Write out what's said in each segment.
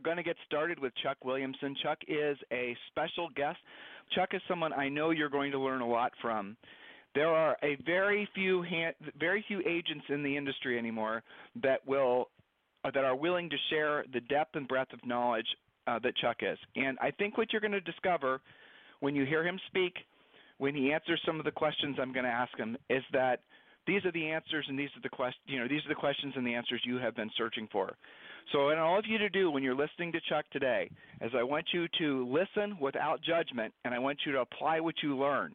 Going to get started with Chuck Williamson. Chuck is a special guest. Chuck is someone I know you're going to learn a lot from. There are a very few hand, very few agents in the industry anymore that will uh, that are willing to share the depth and breadth of knowledge uh, that Chuck is. And I think what you're going to discover when you hear him speak, when he answers some of the questions I'm going to ask him, is that these are the answers and these are the quest you know these are the questions and the answers you have been searching for. So, what I want all of you to do when you're listening to Chuck today is I want you to listen without judgment and I want you to apply what you learn.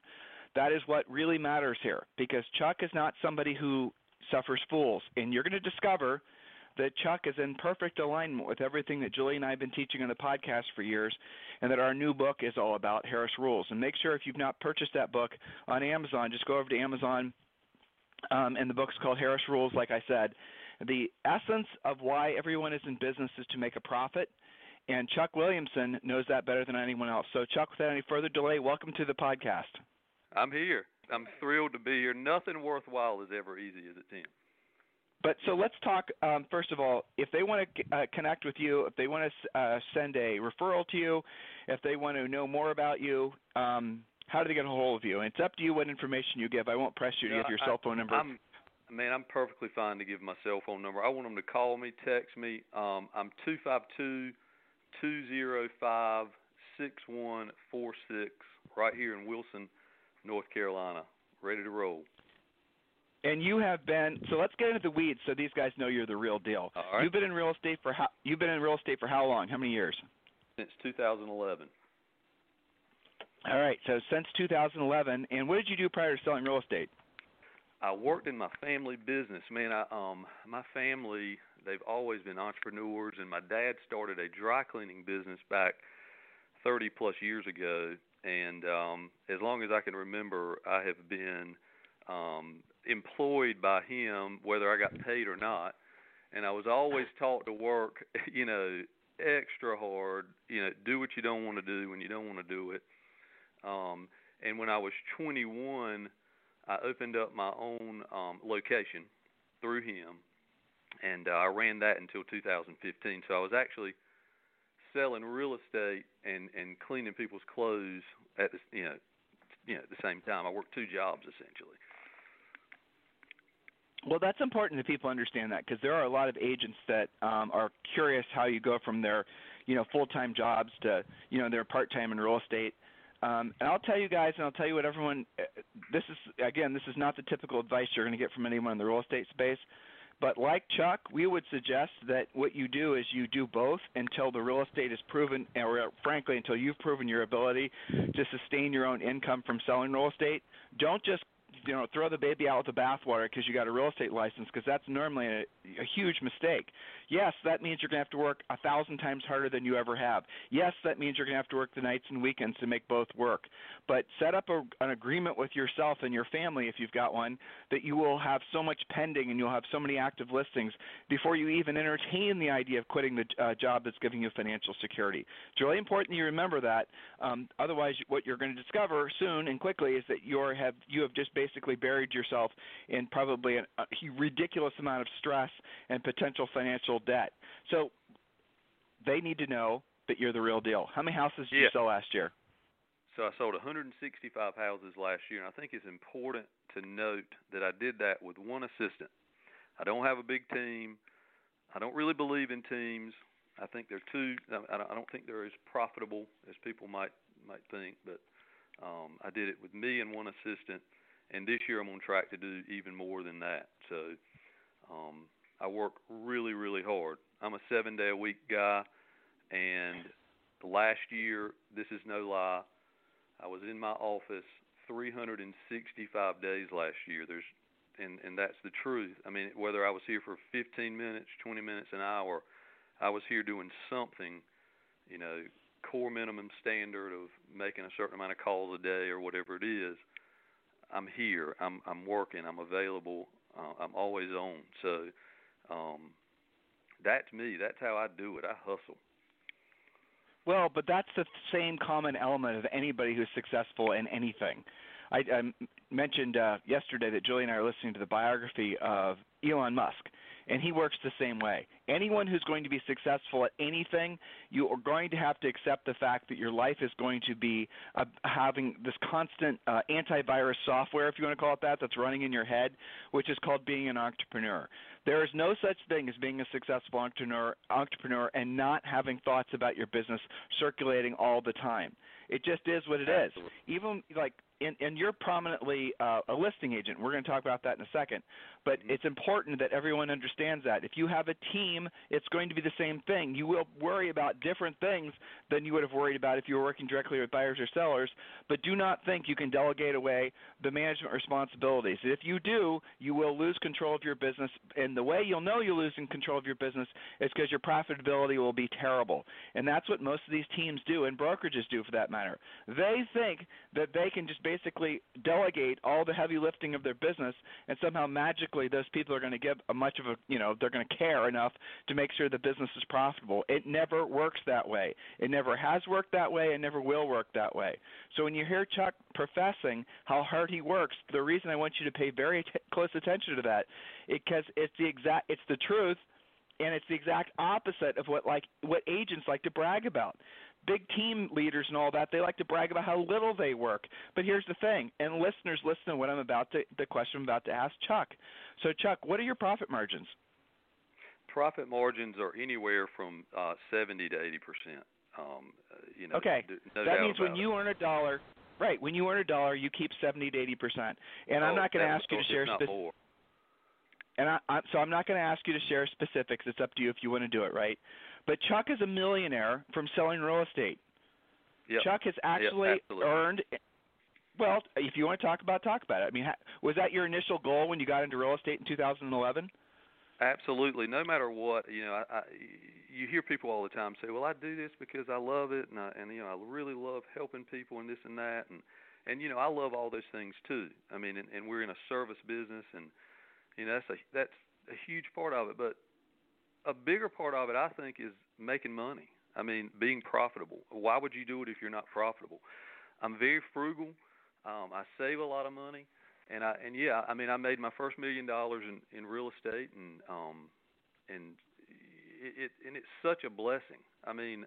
That is what really matters here because Chuck is not somebody who suffers fools. And you're going to discover that Chuck is in perfect alignment with everything that Julie and I have been teaching on the podcast for years, and that our new book is all about Harris Rules. And make sure if you've not purchased that book on Amazon, just go over to Amazon, um, and the book's called Harris Rules, like I said. The essence of why everyone is in business is to make a profit. And Chuck Williamson knows that better than anyone else. So, Chuck, without any further delay, welcome to the podcast. I'm here. I'm thrilled to be here. Nothing worthwhile is ever easy, is it, Tim? But so let's talk. Um, first of all, if they want to uh, connect with you, if they want to uh, send a referral to you, if they want to know more about you, um, how do they get a hold of you? And it's up to you what information you give. I won't press you to give your I, cell phone number. I'm, man, I'm perfectly fine to give my cell phone number. I want them to call me, text me. Um, I'm two five two two zero five six one four six right here in Wilson, North Carolina, ready to roll. And you have been so. Let's get into the weeds so these guys know you're the real deal. All right. You've been in real estate for how? You've been in real estate for how long? How many years? Since 2011. All right. So since 2011. And what did you do prior to selling real estate? I worked in my family business. Man, I um my family they've always been entrepreneurs and my dad started a dry cleaning business back 30 plus years ago and um as long as I can remember I have been um employed by him whether I got paid or not and I was always taught to work, you know, extra hard, you know, do what you don't want to do when you don't want to do it. Um and when I was 21 I opened up my own um, location through him, and uh, I ran that until 2015. So I was actually selling real estate and and cleaning people's clothes at the you know you know at the same time. I worked two jobs essentially. Well, that's important that people understand that because there are a lot of agents that um, are curious how you go from their, you know, full-time jobs to, you know, their part-time in real estate. Um, and I'll tell you guys, and I'll tell you what everyone. uh, This is again, this is not the typical advice you're going to get from anyone in the real estate space. But like Chuck, we would suggest that what you do is you do both until the real estate is proven, or frankly, until you've proven your ability to sustain your own income from selling real estate. Don't just you know throw the baby out with the bathwater because you got a real estate license because that's normally a, a huge mistake. Yes, that means you're going to have to work a thousand times harder than you ever have. Yes, that means you're going to have to work the nights and weekends to make both work. But set up a, an agreement with yourself and your family if you've got one that you will have so much pending and you'll have so many active listings before you even entertain the idea of quitting the uh, job that's giving you financial security. It's really important you remember that. Um, otherwise, what you're going to discover soon and quickly is that you have you have just basically buried yourself in probably a, a ridiculous amount of stress and potential financial debt. So they need to know that you're the real deal. How many houses did Yeah. you sell last year? So I sold 165 houses last year, and I think it's important to note that I did that with one assistant. I don't have a big team. I don't really believe in teams. I think they're too. I don't I don't think they're as profitable as people might might think. But um, I did it with me and one assistant, and this year I'm on track to do even more than that. So um, I work really really hard. I'm a seven day a week guy, and last year, this is no lie, I was in my office 365 days last year. There's and and that's the truth. I mean, whether I was here for 15 minutes, 20 minutes, an hour, I was here doing something, you know, core minimum standard of making a certain amount of calls a day or whatever it is. I'm here. I'm I'm working. I'm available. Uh, I'm always on. So um, that's me. That's how I do it. I hustle. Well, but that's the same common element of anybody who's successful in anything. I, I mentioned uh, yesterday that Julie and I are listening to the biography of Elon Musk, and he works the same way. Anyone who's going to be successful at anything, you are going to have to accept the fact that your life is going to be uh, having this constant uh, antivirus software, if you want to call it that, that's running in your head, which is called being an entrepreneur. There is no such thing as being a successful entrepreneur, entrepreneur and not having thoughts about your business circulating all the time. It just is what it is. Even like and, and you're prominently uh, a listing agent. We're going to talk about that in a second. But mm-hmm. it's important that everyone understands that. If you have a team, it's going to be the same thing. You will worry about different things than you would have worried about if you were working directly with buyers or sellers. But do not think you can delegate away the management responsibilities. If you do, you will lose control of your business. And the way you'll know you're losing control of your business is because your profitability will be terrible. And that's what most of these teams do, and brokerages do for that matter. They think that they can just basically delegate all the heavy lifting of their business, and somehow magically those people are going to give a much of a you know they're going to care enough to make sure the business is profitable. It never works that way. It never has worked that way, and never will work that way. So when you hear Chuck professing how hard he works, the reason I want you to pay very t- close attention to that, because it's the exact it's the truth and it's the exact opposite of what like what agents like to brag about big team leaders and all that, they like to brag about how little they work. But here's the thing, and listeners, listen to what I'm about to the question I'm about to ask Chuck. So, Chuck, what are your profit margins? Profit margins are anywhere from uh, 70 to 80 percent. Um, uh, you know, okay, no that means when it. you earn a dollar, right? When you earn a dollar, you keep 70 to 80 percent. And I'm not going to ask you to share specifics. And I, I, so I'm not going to ask you to share specifics. It's up to you if you want to do it, right? But Chuck is a millionaire from selling real estate. Yep. Chuck has actually yep, earned. Well, if you want to talk about, it, talk about it. I mean, was that your initial goal when you got into real estate in 2011? Absolutely. No matter what, you know, I, I, you hear people all the time say, "Well, I do this because I love it, and I, and you know, I really love helping people and this and that." And and you know, I love all those things too. I mean, and, and we're in a service business, and you know, that's a that's a huge part of it. But a bigger part of it, I think, is making money. I mean, being profitable. Why would you do it if you're not profitable? I'm very frugal. Um, I save a lot of money, and I and yeah, I mean, I made my first million dollars in in real estate, and um, and it, it and it's such a blessing. I mean,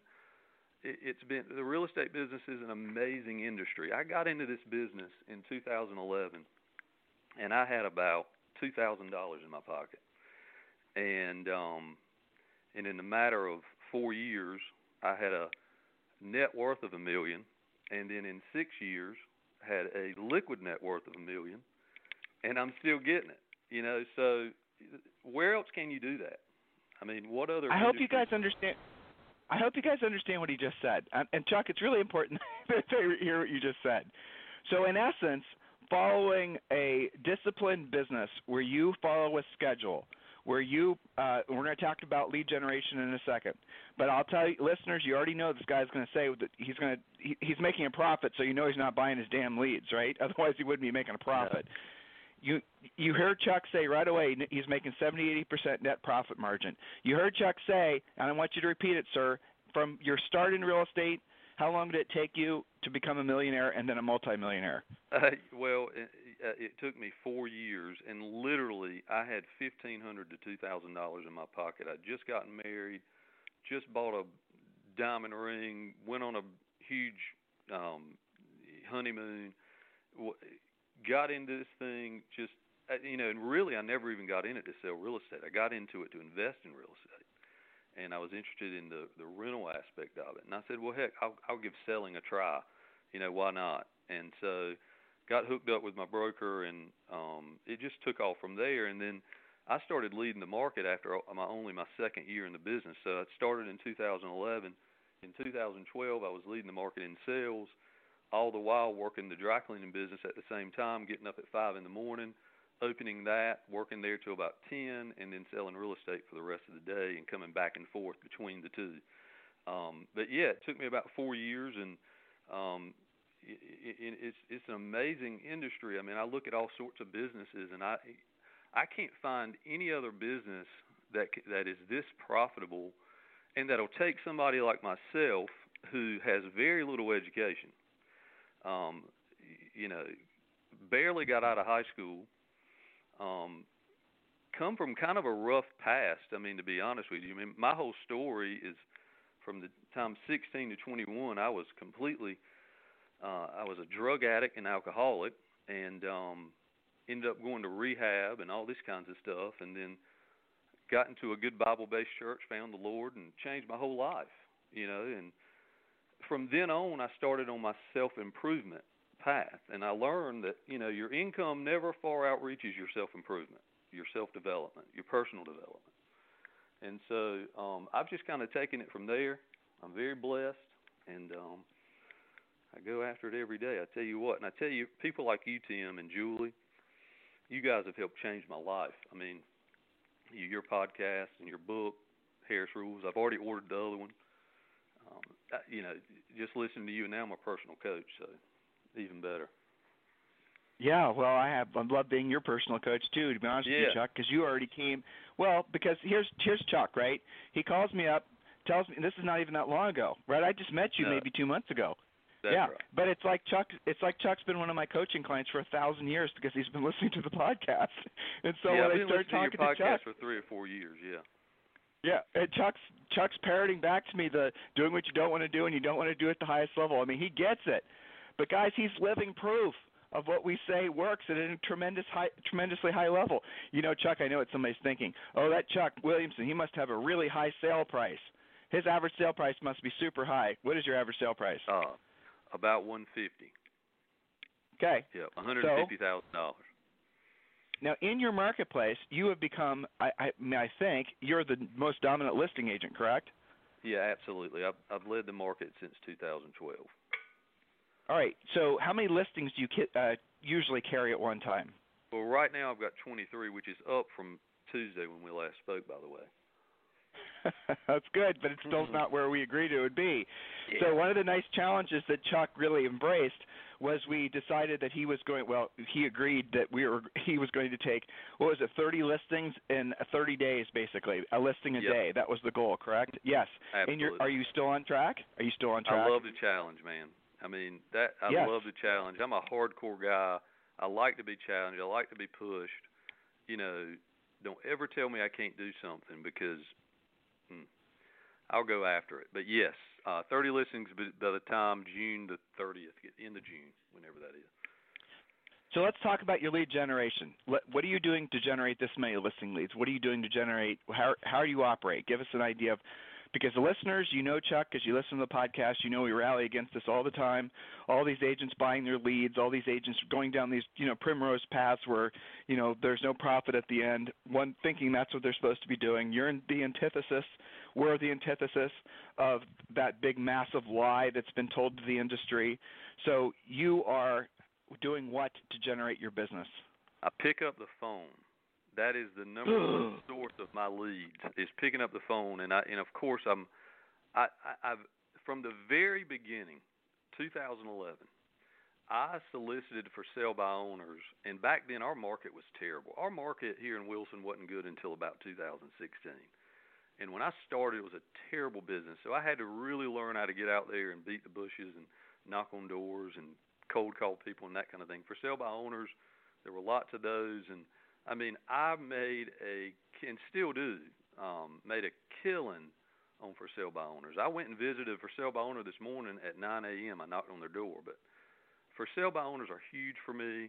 it, it's been the real estate business is an amazing industry. I got into this business in 2011, and I had about two thousand dollars in my pocket, and um, and in a matter of four years, I had a net worth of a million, and then in six years had a liquid net worth of a million, and I'm still getting it. You know, so where else can you do that? I mean, what other? I hope you guys understand. I hope you guys understand what he just said. And Chuck, it's really important to hear what you just said. So, in essence, following a disciplined business where you follow a schedule, where you uh, we're going to talk about lead generation in a second. But I'll tell you, listeners, you already know this guy's going to say that he's going to he, he's making a profit, so you know he's not buying his damn leads, right? Otherwise, he wouldn't be making a profit. Yeah. You you heard Chuck say right away he's making 70 80 percent net profit margin. You heard Chuck say, and I want you to repeat it, sir. From your start in real estate, how long did it take you to become a millionaire and then a multimillionaire? Uh, well, uh, it took me four years, and literally, I had fifteen hundred to two thousand dollars in my pocket. I'd just gotten married, just bought a diamond ring, went on a huge um, honeymoon, got into this thing just uh, you know, and really, I never even got in it to sell real estate. I got into it to invest in real estate, and I was interested in the the rental aspect of it. And I said, well, heck, I'll I'll give selling a try. You know, why not? And so got hooked up with my broker, and um, it just took off from there. And then I started leading the market after my only my second year in the business. So I started in 2011. In 2012, I was leading the market in sales, all the while working the dry cleaning business at the same time, getting up at five in the morning, opening that, working there till about 10, and then selling real estate for the rest of the day and coming back and forth between the two. Um, but yeah, it took me about four years, and um, it's it's an amazing industry. I mean, I look at all sorts of businesses, and I I can't find any other business that that is this profitable, and that'll take somebody like myself who has very little education. Um, you know, barely got out of high school. Um, come from kind of a rough past. I mean, to be honest with you, I mean, my whole story is from the time 16 to 21. I was completely, uh, I was a drug addict and alcoholic, and um, ended up going to rehab and all these kinds of stuff, and then got into a good Bible-based church, found the Lord, and changed my whole life. You know, and from then on, I started on my self-improvement path, and I learned that you know your income never far outreaches your self-improvement, your self-development, your personal development. And so um, I've just kind of taken it from there. I'm very blessed, and um, I go after it every day. I tell you what, and I tell you, people like you, Tim and Julie, you guys have helped change my life. I mean, you, your podcast and your book, Harris Rules. I've already ordered the other one. Um, you know, just listening to you and now I'm a personal coach, so even better. Yeah, well, I have. I love being your personal coach too. To be honest yeah. with you, Chuck, because you already came. Well, because here's here's Chuck, right? He calls me up, tells me this is not even that long ago, right? I just met you no. maybe two months ago. Yeah, but it's like Chuck. It's like Chuck's been one of my coaching clients for a thousand years because he's been listening to the podcast. And so yeah, when I've I start listening talking to your to podcast Chuck, for three or four years. Yeah. Yeah, and Chuck's Chuck's parroting back to me the doing what you don't want to do and you don't want to do at the highest level. I mean, he gets it. But guys, he's living proof of what we say works at a tremendous high, tremendously high level. You know, Chuck, I know what somebody's thinking. Oh, that Chuck Williamson, he must have a really high sale price. His average sale price must be super high. What is your average sale price? Uh, about 150. Okay. Yeah, 150 thousand dollars. Now, in your marketplace, you have become, I, I, I think, you're the most dominant listing agent, correct? Yeah, absolutely. I've, I've led the market since 2012. All right. So, how many listings do you uh, usually carry at one time? Well, right now I've got 23, which is up from Tuesday when we last spoke, by the way. That's good, but it's still mm-hmm. not where we agreed it would be. Yeah. So one of the nice challenges that Chuck really embraced was we decided that he was going well he agreed that we were he was going to take what was it 30 listings in 30 days basically a listing a yep. day that was the goal correct yes Absolutely. and you're are you still on track are you still on track I love the challenge man I mean that I yes. love the challenge I'm a hardcore guy I like to be challenged I like to be pushed you know don't ever tell me I can't do something because I'll go after it but yes uh, 30 listings by the time June the 30th, end of June, whenever that is. So let's talk about your lead generation. What are you doing to generate this many listing leads? What are you doing to generate? How how do you operate? Give us an idea of because the listeners, you know Chuck, because you listen to the podcast, you know we rally against this all the time. All these agents buying their leads, all these agents going down these you know primrose paths where you know there's no profit at the end. One thinking that's what they're supposed to be doing. You're in the antithesis. We're the antithesis of that big massive lie that's been told to the industry. So you are doing what to generate your business? I pick up the phone that is the number one source of my leads is picking up the phone, and I and of course I'm, I, I I've from the very beginning, 2011. I solicited for sale by owners, and back then our market was terrible. Our market here in Wilson wasn't good until about 2016. And when I started, it was a terrible business. So I had to really learn how to get out there and beat the bushes and knock on doors and cold call people and that kind of thing. For sale by owners, there were lots of those, and I mean, I made a and still do um, made a killing on for sale by owners. I went and visited a for sale by owner this morning at 9 a.m. I knocked on their door, but for sale by owners are huge for me.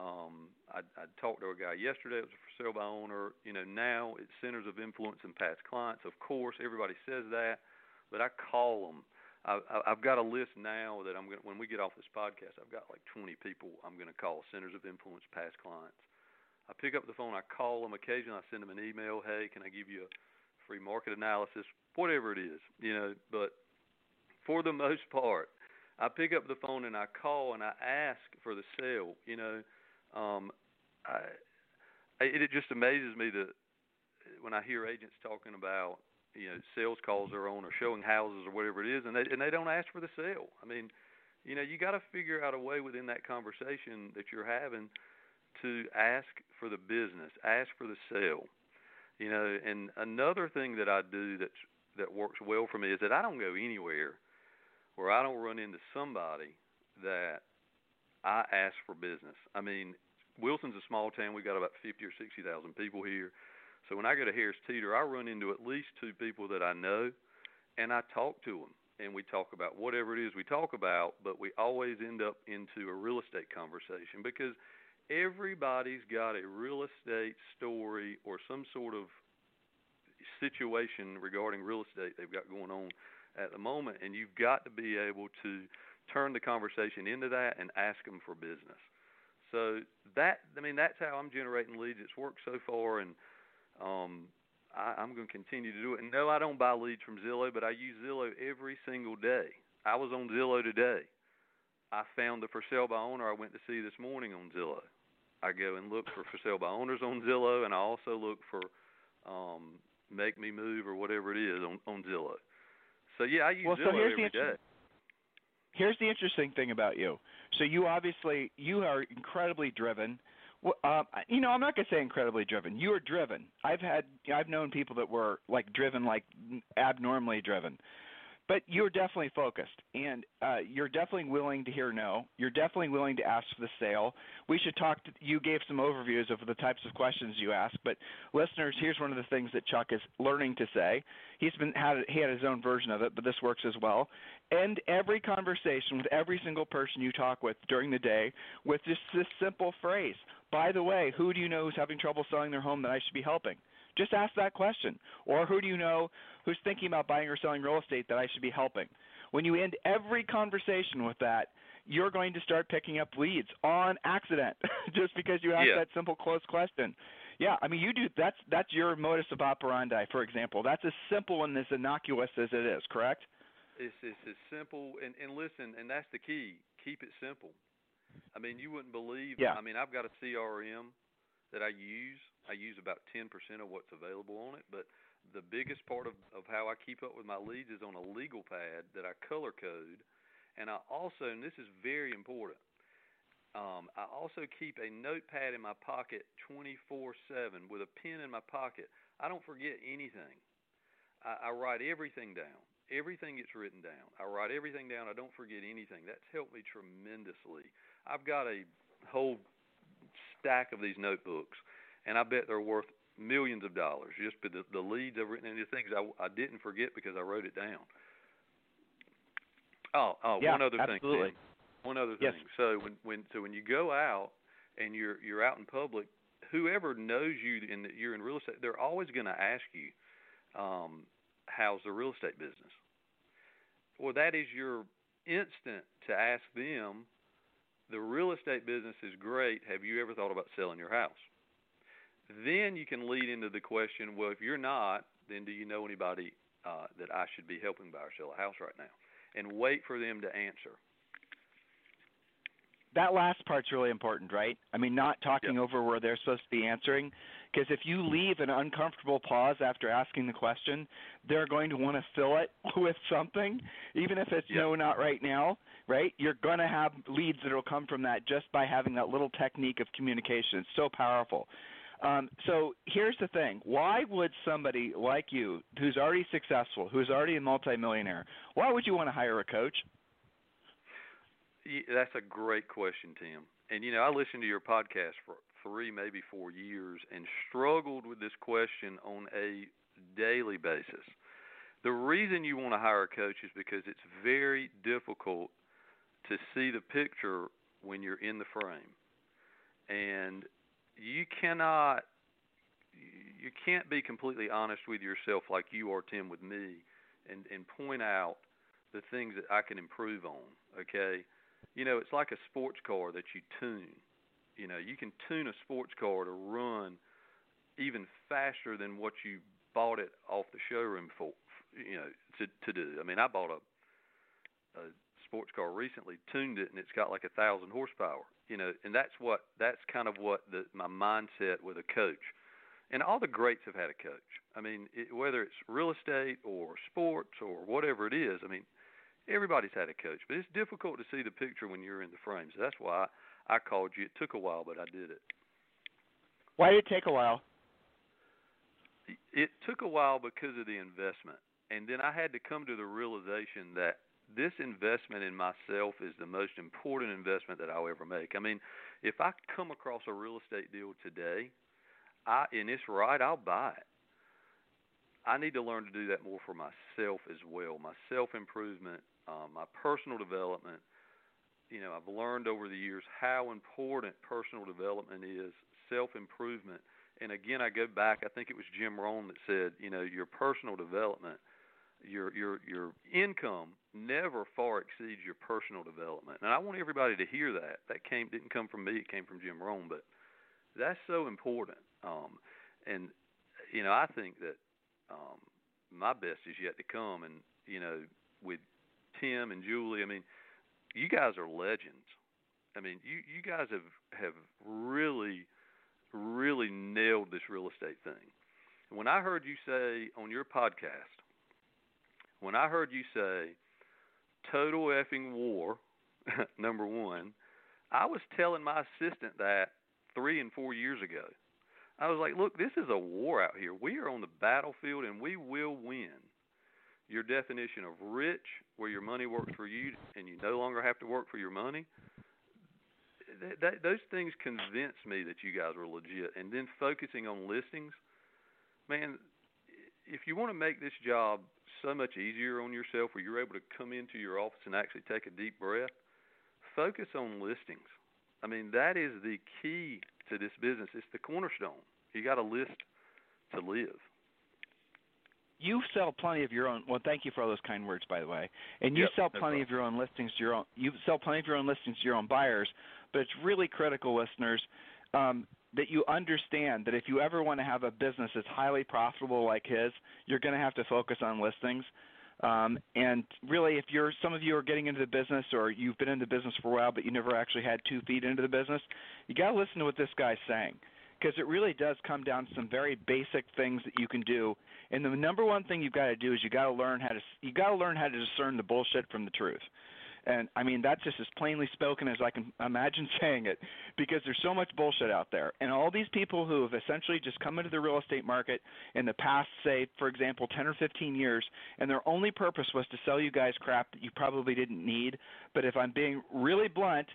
Um, I, I talked to a guy yesterday. It was a for sale by owner. You know, now it's centers of influence and past clients. Of course, everybody says that, but I call them. I, I've got a list now that I'm going. When we get off this podcast, I've got like 20 people I'm going to call centers of influence, past clients. I pick up the phone, I call them occasionally, I send them an email, hey, can I give you a free market analysis, whatever it is, you know, but for the most part, I pick up the phone and I call and I ask for the sale, you know. Um I it, it just amazes me that when I hear agents talking about you know sales calls they're on or showing houses or whatever it is, and they and they don't ask for the sale. I mean, you know, you got to figure out a way within that conversation that you're having to ask for the business, ask for the sale. You know, and another thing that I do that's that works well for me is that I don't go anywhere where I don't run into somebody that I ask for business. I mean, Wilson's a small town. We've got about fifty or sixty thousand people here. So when I go to Harris Teeter, I run into at least two people that I know, and I talk to them, and we talk about whatever it is we talk about. But we always end up into a real estate conversation because everybody's got a real estate story or some sort of situation regarding real estate they've got going on at the moment, and you've got to be able to turn the conversation into that and ask them for business. So that I mean that's how I'm generating leads. It's worked so far, and um, I, I'm going to continue to do it. And no, I don't buy leads from Zillow, but I use Zillow every single day. I was on Zillow today. I found the for sale by owner I went to see this morning on Zillow. I go and look for for sale by owners on Zillow, and I also look for um, make me move or whatever it is on, on Zillow. So yeah, I use well, Zillow so here's every the day. Here's the interesting thing about you. So you obviously you are incredibly driven. Well, uh, you know, I'm not gonna say incredibly driven. You are driven. I've had I've known people that were like driven, like abnormally driven but you're definitely focused and uh, you're definitely willing to hear no. You're definitely willing to ask for the sale. We should talk to, you gave some overviews of the types of questions you ask but listeners here's one of the things that chuck is learning to say. He's been had he had his own version of it but this works as well. End every conversation with every single person you talk with during the day with just this simple phrase. By the way who do you know who's having trouble selling their home that i should be helping just ask that question. Or who do you know who's thinking about buying or selling real estate that I should be helping? When you end every conversation with that, you're going to start picking up leads on accident just because you asked yeah. that simple closed question. Yeah, I mean you do that's that's your modus operandi, for example. That's as simple and as innocuous as it is, correct? It's it's as simple and, and listen, and that's the key. Keep it simple. I mean, you wouldn't believe. Yeah. I mean, I've got a CRM that I use. I use about 10% of what's available on it, but the biggest part of, of how I keep up with my leads is on a legal pad that I color code. And I also, and this is very important, um, I also keep a notepad in my pocket 24 7 with a pen in my pocket. I don't forget anything. I, I write everything down. Everything gets written down. I write everything down. I don't forget anything. That's helped me tremendously. I've got a whole stack of these notebooks, and I bet they're worth millions of dollars just for the, the leads I've written and the things I, I didn't forget because I wrote it down. Oh, oh, yeah, one other absolutely. thing. One other yes. thing. So when when so when you go out and you're you're out in public, whoever knows you and that you're in real estate, they're always going to ask you, um, "How's the real estate business?" Well, that is your instant to ask them the real estate business is great. Have you ever thought about selling your house? Then you can lead into the question, well, if you're not, then do you know anybody uh, that I should be helping buy or sell a house right now? And wait for them to answer. That last part's really important, right? I mean, not talking yep. over where they're supposed to be answering. Because if you leave an uncomfortable pause after asking the question, they're going to want to fill it with something, even if it's yep. no, not right now, right? You're going to have leads that will come from that just by having that little technique of communication. It's so powerful. Um, so here's the thing: Why would somebody like you, who's already successful, who's already a multimillionaire, why would you want to hire a coach? That's a great question, Tim. And you know, I listened to your podcast for three, maybe four years, and struggled with this question on a daily basis. The reason you want to hire a coach is because it's very difficult to see the picture when you're in the frame. And you cannot you can't be completely honest with yourself like you are Tim with me and and point out the things that I can improve on, okay? You know, it's like a sports car that you tune. You know, you can tune a sports car to run even faster than what you bought it off the showroom for, you know, to to do. I mean, I bought a a sports car recently, tuned it, and it's got like a thousand horsepower. You know, and that's what that's kind of what the my mindset with a coach. And all the greats have had a coach. I mean, it, whether it's real estate or sports or whatever it is, I mean, everybody's had a coach. But it's difficult to see the picture when you're in the frame. So that's why I, I called you. It took a while, but I did it. Why did it take a while? It took a while because of the investment and then I had to come to the realization that this investment in myself is the most important investment that I'll ever make. I mean, if I come across a real estate deal today, I and it's right, I'll buy it. I need to learn to do that more for myself as well. My self improvement, um, my personal development. You know, I've learned over the years how important personal development is, self improvement. And again, I go back. I think it was Jim Rohn that said, you know, your personal development your your your income never far exceeds your personal development. And I want everybody to hear that. That came didn't come from me, it came from Jim Rohn, but that's so important. Um and you know, I think that um my best is yet to come and you know, with Tim and Julie, I mean, you guys are legends. I mean, you you guys have have really really nailed this real estate thing. When I heard you say on your podcast when I heard you say total effing war, number one, I was telling my assistant that three and four years ago. I was like, look, this is a war out here. We are on the battlefield and we will win. Your definition of rich, where your money works for you and you no longer have to work for your money, that, that, those things convinced me that you guys were legit. And then focusing on listings, man, if you want to make this job so much easier on yourself where you're able to come into your office and actually take a deep breath, focus on listings. I mean, that is the key to this business. It's the cornerstone. You got a list to live. You sell plenty of your own. Well, thank you for all those kind words, by the way. And you yep, sell plenty of your own listings to your own. You sell plenty of your own listings to your own buyers. But it's really critical, listeners, um, that you understand that if you ever want to have a business that's highly profitable like his, you're going to have to focus on listings. Um, and really, if you're some of you are getting into the business or you've been in the business for a while but you never actually had two feet into the business, you got to listen to what this guy's saying because it really does come down to some very basic things that you can do. And the number one thing you've got to do is you got to learn how to you got to learn how to discern the bullshit from the truth. And I mean, that's just as plainly spoken as I can imagine saying it because there's so much bullshit out there. And all these people who have essentially just come into the real estate market in the past, say, for example, 10 or 15 years, and their only purpose was to sell you guys crap that you probably didn't need. But if I'm being really blunt,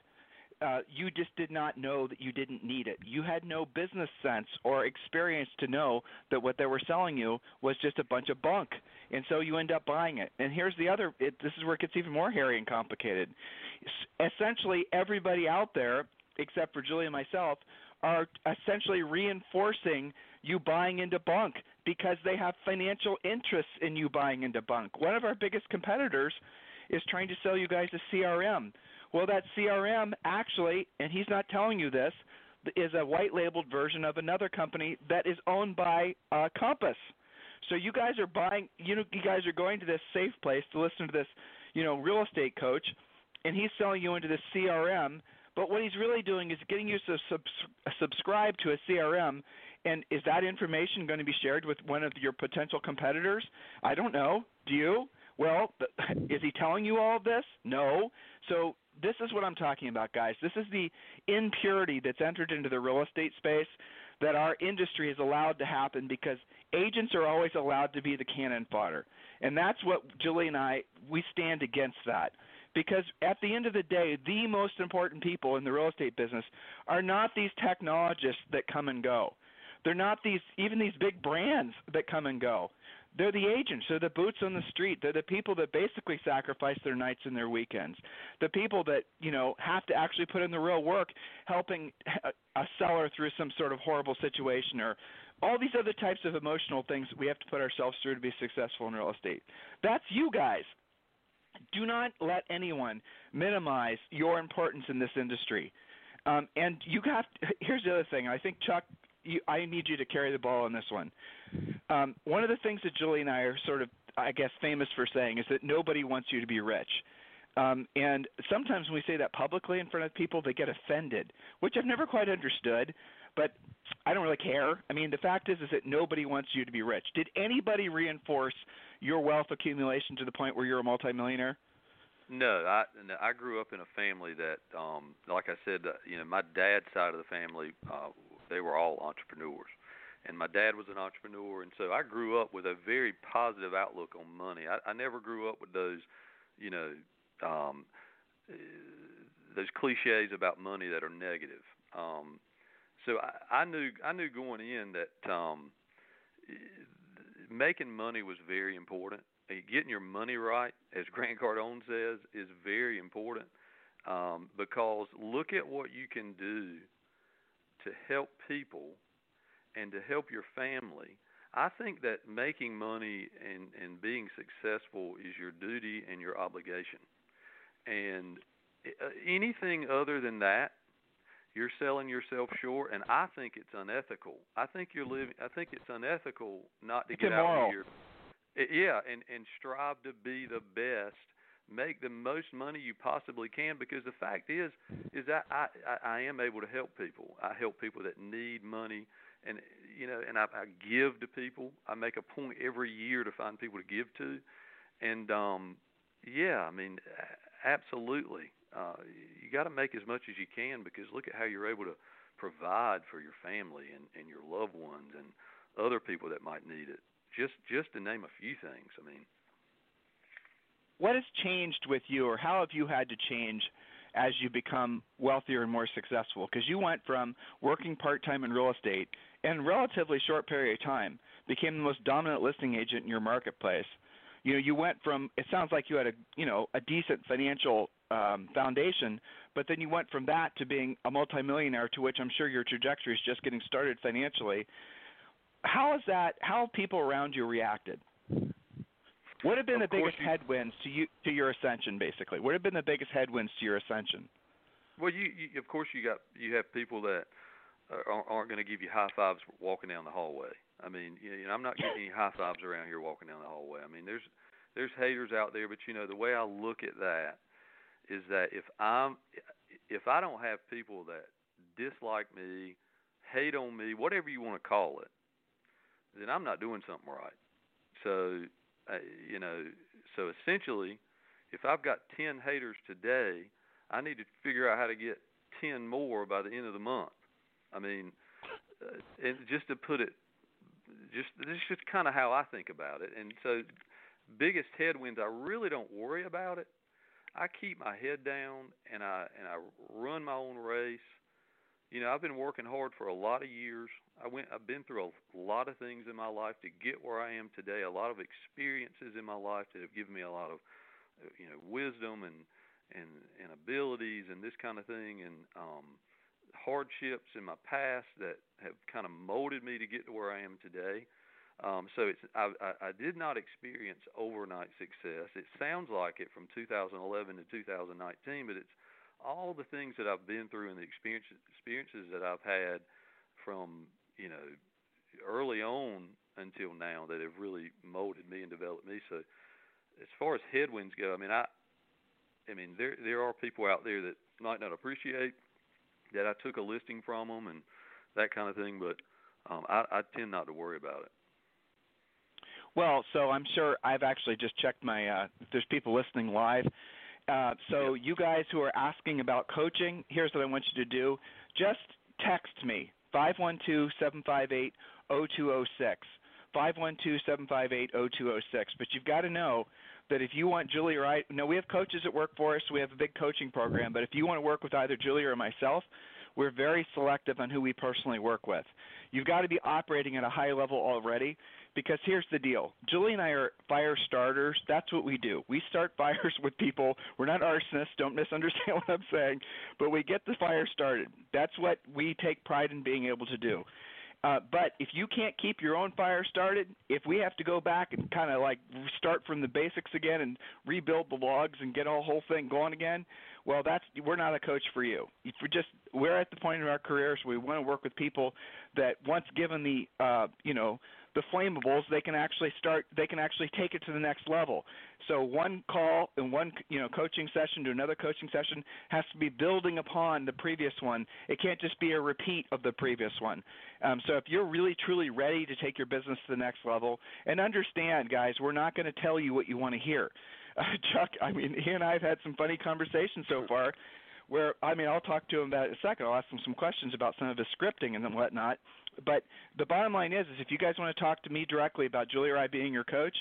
uh, you just did not know that you didn't need it. You had no business sense or experience to know that what they were selling you was just a bunch of bunk, and so you end up buying it. And here's the other: it, this is where it gets even more hairy and complicated. Essentially, everybody out there, except for Julie and myself, are essentially reinforcing you buying into bunk because they have financial interests in you buying into bunk. One of our biggest competitors is trying to sell you guys a CRM well, that CRM actually, and he's not telling you this, is a white labeled version of another company that is owned by uh, Compass. So you guys are buying, you know, you guys are going to this safe place to listen to this, you know, real estate coach, and he's selling you into this CRM. But what he's really doing is getting you to sub- subscribe to a CRM. And is that information going to be shared with one of your potential competitors? I don't know. Do you? Well, is he telling you all of this? No. So this is what I'm talking about, guys. This is the impurity that's entered into the real estate space that our industry has allowed to happen because agents are always allowed to be the cannon fodder. And that's what Julie and I we stand against that. Because at the end of the day, the most important people in the real estate business are not these technologists that come and go. They're not these even these big brands that come and go. They're the agents. They're the boots on the street. They're the people that basically sacrifice their nights and their weekends. The people that you know have to actually put in the real work, helping a seller through some sort of horrible situation, or all these other types of emotional things we have to put ourselves through to be successful in real estate. That's you guys. Do not let anyone minimize your importance in this industry. Um, and you have. To, here's the other thing. I think Chuck you, I need you to carry the ball on this one. Um, one of the things that Julie and I are sort of, I guess, famous for saying is that nobody wants you to be rich. Um, and sometimes when we say that publicly in front of people, they get offended, which I've never quite understood. But I don't really care. I mean, the fact is, is that nobody wants you to be rich. Did anybody reinforce your wealth accumulation to the point where you're a multimillionaire? No, I no, I grew up in a family that, um, like I said, uh, you know, my dad's side of the family, uh, they were all entrepreneurs, and my dad was an entrepreneur, and so I grew up with a very positive outlook on money. I, I never grew up with those, you know, um, uh, those cliches about money that are negative. Um, so I, I knew I knew going in that um, making money was very important. Getting your money right, as Grant Cardone says, is very important um, because look at what you can do to help people and to help your family. I think that making money and, and being successful is your duty and your obligation. And uh, anything other than that you're selling yourself short, and I think it's unethical. I think you're living. I think it's unethical not to it's get immoral. out of here. Yeah, and and strive to be the best. Make the most money you possibly can because the fact is, is that I I, I am able to help people. I help people that need money, and you know, and I, I give to people. I make a point every year to find people to give to, and um, yeah, I mean, absolutely uh, you got to make as much as you can because look at how you're able to provide for your family and, and your loved ones and other people that might need it. Just just to name a few things. I mean, what has changed with you, or how have you had to change as you become wealthier and more successful? Because you went from working part time in real estate in a relatively short period of time, became the most dominant listing agent in your marketplace. You know, you went from it sounds like you had a you know a decent financial um, foundation, but then you went from that to being a multimillionaire, to which I'm sure your trajectory is just getting started financially. How is that? How have people around you reacted? What have been of the biggest you, headwinds to you to your ascension? Basically, what have been the biggest headwinds to your ascension? Well, you, you of course you got you have people that aren't, aren't going to give you high fives walking down the hallway. I mean, you know, I'm not getting any high fives around here walking down the hallway. I mean, there's there's haters out there, but you know the way I look at that is that if I'm if I don't have people that dislike me, hate on me, whatever you want to call it, then I'm not doing something right. So, uh, you know, so essentially, if I've got 10 haters today, I need to figure out how to get 10 more by the end of the month. I mean, uh, and just to put it, just this is just kind of how I think about it. And so, biggest headwinds, I really don't worry about it I keep my head down and I and I run my own race. You know, I've been working hard for a lot of years. I went I've been through a lot of things in my life to get where I am today, a lot of experiences in my life that have given me a lot of you know, wisdom and and and abilities and this kind of thing and um hardships in my past that have kind of molded me to get to where I am today. Um, so it's I, I, I did not experience overnight success. It sounds like it from 2011 to 2019, but it's all the things that I've been through and the experiences experiences that I've had from you know early on until now that have really molded me and developed me. So as far as headwinds go, I mean I I mean there there are people out there that might not appreciate that I took a listing from them and that kind of thing, but um, I, I tend not to worry about it. Well, so I'm sure I've actually just checked my. Uh, there's people listening live. Uh, so you guys who are asking about coaching, here's what I want you to do. Just text me 512-758-0206. 512-758-0206. But you've got to know that if you want Julie or I, no, we have coaches that work for us. We have a big coaching program. But if you want to work with either Julie or myself, we're very selective on who we personally work with. You've got to be operating at a high level already because here's the deal. Julie and I are fire starters. That's what we do. We start fires with people. We're not arsonists. Don't misunderstand what I'm saying. But we get the fire started. That's what we take pride in being able to do. Uh, but if you can't keep your own fire started, if we have to go back and kind of like start from the basics again and rebuild the logs and get a whole thing going again, well, that's we're not a coach for you. If we're just we're at the point in our careers where we want to work with people that once given the uh, you know the flammables, they can actually start. They can actually take it to the next level. So one call and one you know coaching session to another coaching session has to be building upon the previous one. It can't just be a repeat of the previous one. Um, so if you're really truly ready to take your business to the next level, and understand, guys, we're not going to tell you what you want to hear. Uh, Chuck, I mean, he and I have had some funny conversations so far where I mean I'll talk to him about it in a second. I'll ask him some questions about some of his scripting and whatnot. But the bottom line is, is if you guys want to talk to me directly about Julie or I being your coach,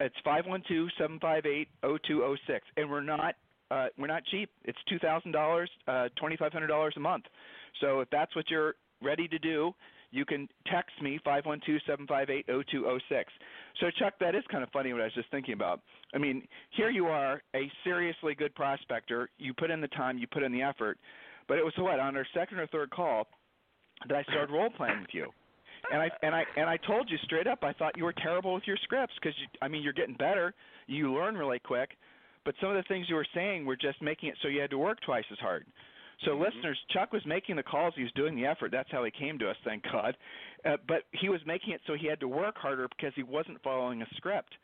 it's five one two seven five eight zero two zero six, and we're not uh, we're not cheap. It's two thousand dollars, uh, twenty five hundred dollars a month. So if that's what you're ready to do, you can text me five one two seven five eight zero two zero six. So Chuck, that is kind of funny what I was just thinking about. I mean, here you are, a seriously good prospector. You put in the time, you put in the effort, but it was what on our second or third call that I started role playing with you. And I and I and I told you straight up I thought you were terrible with your scripts because I mean you're getting better, you learn really quick, but some of the things you were saying were just making it so you had to work twice as hard. So mm-hmm. listeners, Chuck was making the calls, he was doing the effort. That's how he came to us, thank God. Uh, but he was making it so he had to work harder because he wasn't following a script.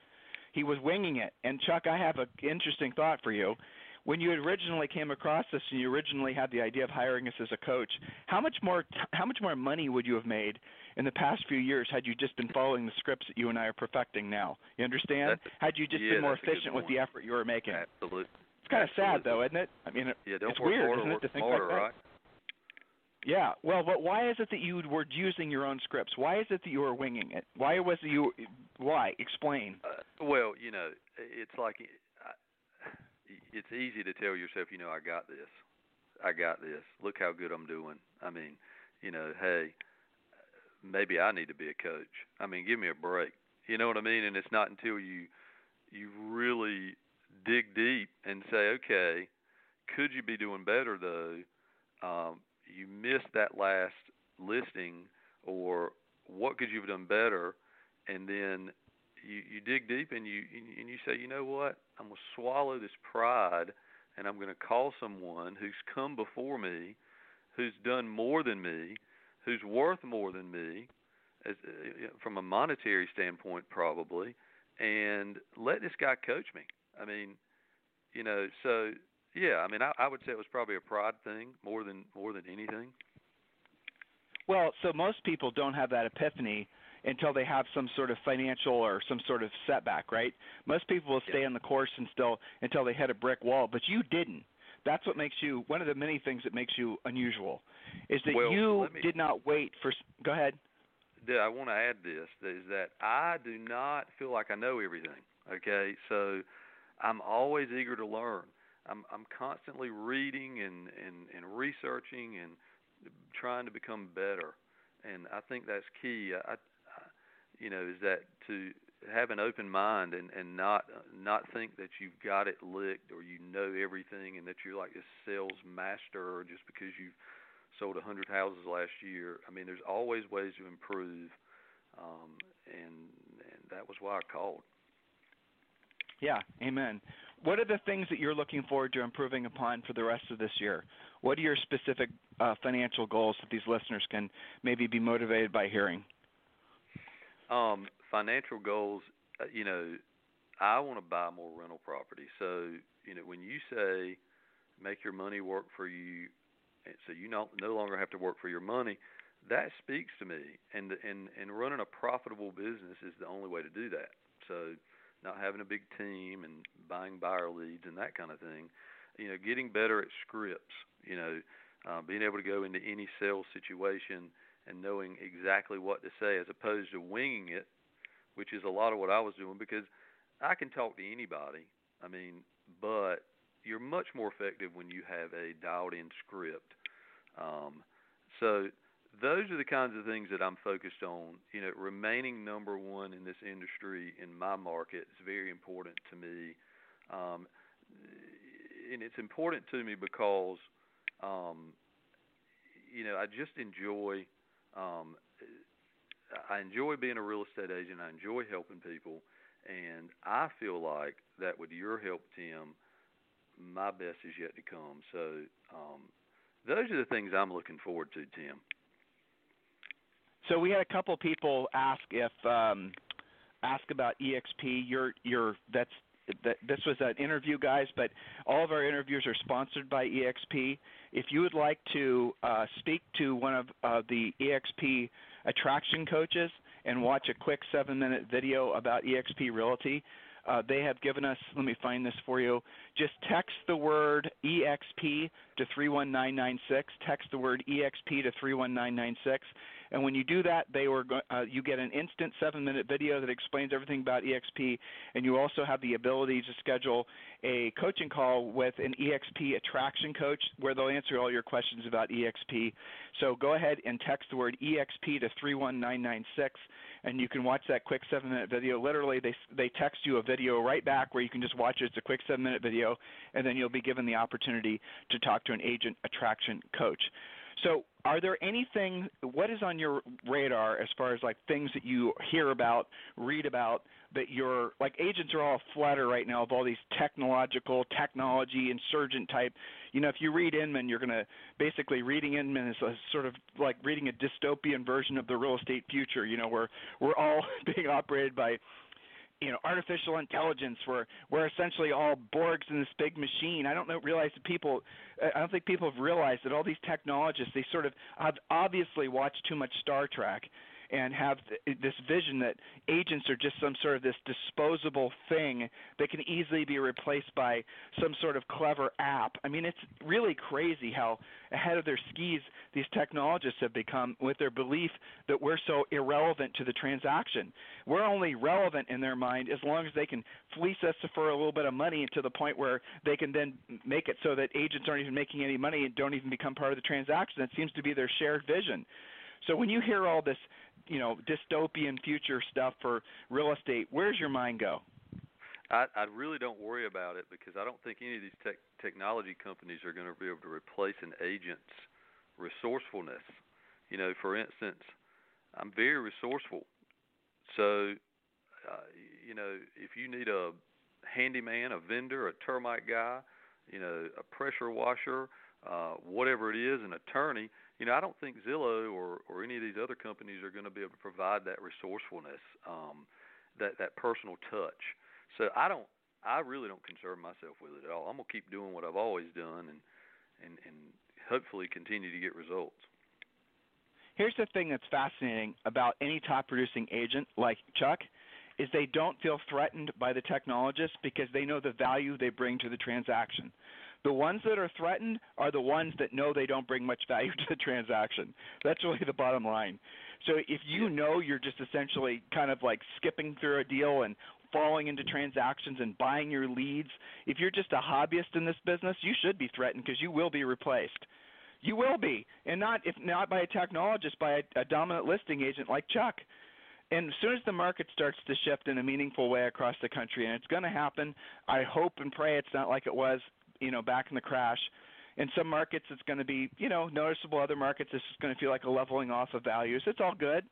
He was winging it. And Chuck, I have an interesting thought for you. When you originally came across this and you originally had the idea of hiring us as a coach, how much more how much more money would you have made in the past few years had you just been following the scripts that you and I are perfecting now? You understand? That's, had you just yeah, been more efficient with the effort you were making? Absolutely. It's kind of sad though, isn't it? I mean, yeah, don't it's work weird, harder, isn't it, to think smarter, like that? right? Yeah. Well, but why is it that you were using your own scripts? Why is it that you were winging it? Why was it you? Why? Explain. Uh, well, you know, it's like it's easy to tell yourself, you know, I got this. I got this. Look how good I'm doing. I mean, you know, hey, maybe I need to be a coach. I mean, give me a break. You know what I mean? And it's not until you you really dig deep and say, okay, could you be doing better though? Um, you missed that last listing, or what could you have done better? And then you you dig deep and you and you say, you know what? I'm gonna swallow this pride, and I'm gonna call someone who's come before me, who's done more than me, who's worth more than me, as uh, from a monetary standpoint probably, and let this guy coach me. I mean, you know, so yeah, I mean, I, I would say it was probably a pride thing more than more than anything. Well, so most people don't have that epiphany until they have some sort of financial or some sort of setback, right? Most people will stay on the course and still until they hit a brick wall, but you didn't. That's what makes you one of the many things that makes you unusual, is that well, you me, did not wait for. Go ahead. I want to add this: is that I do not feel like I know everything. Okay, so I'm always eager to learn. I'm I'm constantly reading and and and researching and trying to become better. And I think that's key. I, you know, is that to have an open mind and and not not think that you've got it licked or you know everything and that you're like a sales master or just because you've sold a hundred houses last year. I mean, there's always ways to improve, um, and and that was why I called. Yeah, amen. What are the things that you're looking forward to improving upon for the rest of this year? What are your specific uh, financial goals that these listeners can maybe be motivated by hearing? Um, financial goals, uh, you know, I want to buy more rental property. So, you know, when you say make your money work for you, so you no no longer have to work for your money, that speaks to me. And and and running a profitable business is the only way to do that. So, not having a big team and buying buyer leads and that kind of thing. You know, getting better at scripts. You know, uh, being able to go into any sales situation and knowing exactly what to say as opposed to winging it, which is a lot of what I was doing because I can talk to anybody. I mean, but you're much more effective when you have a dialed in script. Um, so those are the kinds of things that I'm focused on. You know, remaining number one in this industry in my market is very important to me. Um, and it's important to me because, um, you know, I just enjoy um, I enjoy being a real estate agent. I enjoy helping people, and I feel like that with your help, Tim, my best is yet to come. So um, those are the things I'm looking forward to, Tim. So we had a couple people ask if um, ask about EXP. You're you're that's that this was an interview, guys, but all of our interviews are sponsored by EXP. If you would like to uh, speak to one of uh, the EXP attraction coaches and watch a quick seven-minute video about EXP Realty, uh, they have given us. Let me find this for you. Just text the word EXP to 31996. Text the word EXP to 31996 and when you do that, they were go- uh, you get an instant seven-minute video that explains everything about EXP, and you also have the ability to schedule a coaching call with an EXP attraction coach where they'll answer all your questions about EXP. So go ahead and text the word EXP to 31996 and you can watch that quick seven minute video. Literally, they they text you a video right back where you can just watch it. It's a quick seven minute video, and then you'll be given the opportunity to talk to an agent attraction coach. So, are there anything? What is on your radar as far as like things that you hear about, read about that you're like agents are all flutter right now of all these technological technology insurgent type. You know, if you read Inman, you're to basically reading Inman is a sort of like reading a dystopian version of the real estate future. You know, where we're all being operated by you know artificial intelligence where we're essentially all borgs in this big machine. I don't know realize that people i don't think people have realized that all these technologists they sort of have obviously watched too much star trek and have this vision that agents are just some sort of this disposable thing that can easily be replaced by some sort of clever app. I mean, it's really crazy how ahead of their skis these technologists have become with their belief that we're so irrelevant to the transaction. We're only relevant in their mind as long as they can fleece us for a little bit of money to the point where they can then make it so that agents aren't even making any money and don't even become part of the transaction. That seems to be their shared vision. So when you hear all this you know dystopian future stuff for real estate, where's your mind go? I, I really don't worry about it because I don't think any of these tech, technology companies are going to be able to replace an agent's resourcefulness. You know, for instance, I'm very resourceful. So, uh, you know, if you need a handyman, a vendor, a termite guy, you know, a pressure washer, uh, whatever it is, an attorney, you know, I don't think Zillow or or any of these other companies are going to be able to provide that resourcefulness, um, that that personal touch. So I don't, I really don't concern myself with it at all. I'm gonna keep doing what I've always done, and and and hopefully continue to get results. Here's the thing that's fascinating about any top producing agent like Chuck is they don't feel threatened by the technologists because they know the value they bring to the transaction. The ones that are threatened are the ones that know they don't bring much value to the transaction. That's really the bottom line. So if you know you're just essentially kind of like skipping through a deal and falling into transactions and buying your leads, if you're just a hobbyist in this business, you should be threatened because you will be replaced. You will be, and not if not by a technologist, by a, a dominant listing agent like Chuck. And as soon as the market starts to shift in a meaningful way across the country, and it's going to happen, I hope and pray it's not like it was you know back in the crash. In some markets, it's going to be you know noticeable. Other markets, it's just going to feel like a leveling off of values. It's all good.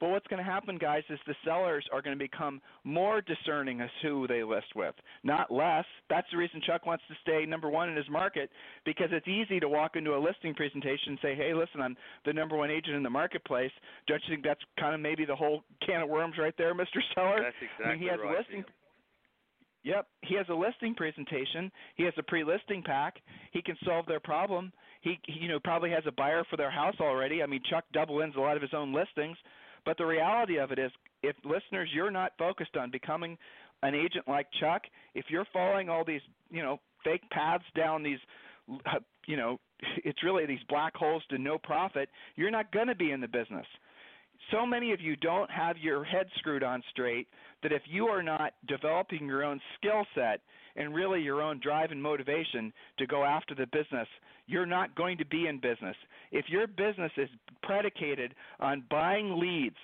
But what's going to happen, guys, is the sellers are going to become more discerning as who they list with, not less. That's the reason Chuck wants to stay number one in his market because it's easy to walk into a listing presentation and say, "Hey, listen, I'm the number one agent in the marketplace." Don't you think that's kind of maybe the whole can of worms right there, Mr. Seller? That's exactly I mean, he has right. Listing, Yep, he has a listing presentation. He has a pre-listing pack. He can solve their problem. He, he, you know, probably has a buyer for their house already. I mean, Chuck double ends a lot of his own listings. But the reality of it is, if listeners, you're not focused on becoming an agent like Chuck, if you're following all these, you know, fake paths down these, you know, it's really these black holes to no profit, you're not going to be in the business so many of you don't have your head screwed on straight that if you are not developing your own skill set and really your own drive and motivation to go after the business, you're not going to be in business. If your business is predicated on buying leads,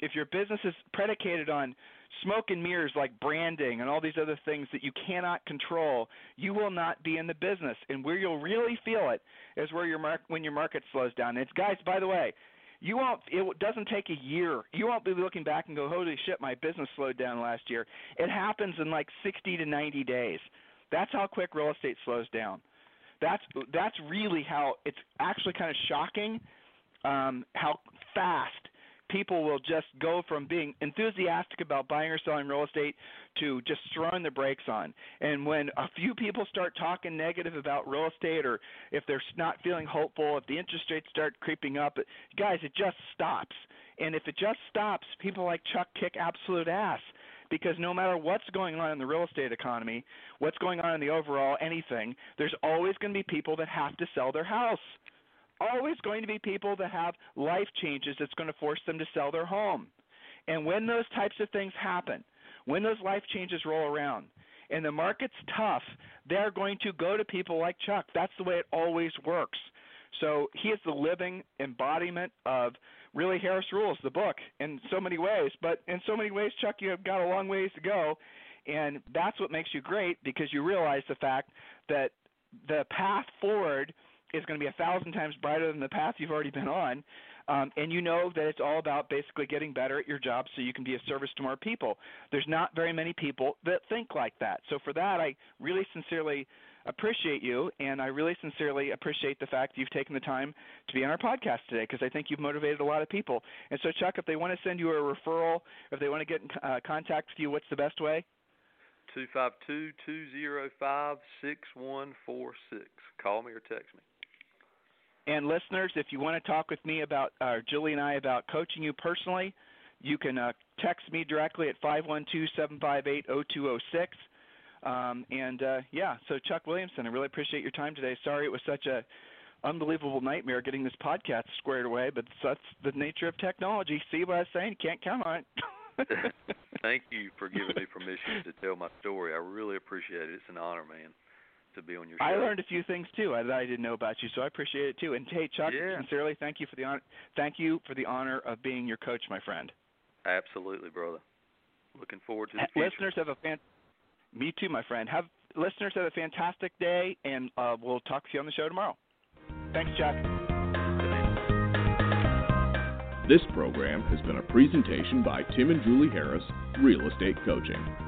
if your business is predicated on smoke and mirrors like branding and all these other things that you cannot control, you will not be in the business. And where you'll really feel it is where your mark when your market slows down. And it's guys, by the way, you won't it doesn't take a year. You won't be looking back and go holy shit my business slowed down last year. It happens in like 60 to 90 days. That's how quick real estate slows down. That's that's really how it's actually kind of shocking um how fast people will just go from being enthusiastic about buying or selling real estate to just throwing the brakes on. And when a few people start talking negative about real estate or if they're not feeling hopeful, if the interest rates start creeping up, guys, it just stops. And if it just stops, people like Chuck kick absolute ass because no matter what's going on in the real estate economy, what's going on in the overall anything, there's always going to be people that have to sell their house always going to be people that have life changes that's going to force them to sell their home. And when those types of things happen, when those life changes roll around, and the market's tough, they're going to go to people like Chuck. That's the way it always works. So he is the living embodiment of really Harris Rules, the book, in so many ways. But in so many ways, Chuck, you have got a long ways to go. And that's what makes you great because you realize the fact that the path forward – is going to be a thousand times brighter than the path you've already been on. Um, and you know that it's all about basically getting better at your job so you can be of service to more people. There's not very many people that think like that. So for that, I really sincerely appreciate you, and I really sincerely appreciate the fact that you've taken the time to be on our podcast today because I think you've motivated a lot of people. And so, Chuck, if they want to send you a referral, if they want to get in uh, contact with you, what's the best way? Two five two two zero five six one four six. Call me or text me. And listeners, if you want to talk with me about, uh, Julie and I about coaching you personally, you can uh, text me directly at 512-758-0206. Um, and uh, yeah, so Chuck Williamson, I really appreciate your time today. Sorry it was such a unbelievable nightmare getting this podcast squared away, but that's the nature of technology. See what I am saying? Can't count on it. Thank you for giving me permission to tell my story. I really appreciate it. It's an honor, man to be on your show. I learned a few things too that I didn't know about you, so I appreciate it too. And hey, Chuck, yeah. sincerely, thank you for the honor. Thank you for the honor of being your coach, my friend. Absolutely, brother. Looking forward to the future. Listeners have a fan. Me too, my friend. Have listeners have a fantastic day, and uh, we'll talk to you on the show tomorrow. Thanks, Chuck. This program has been a presentation by Tim and Julie Harris, Real Estate Coaching.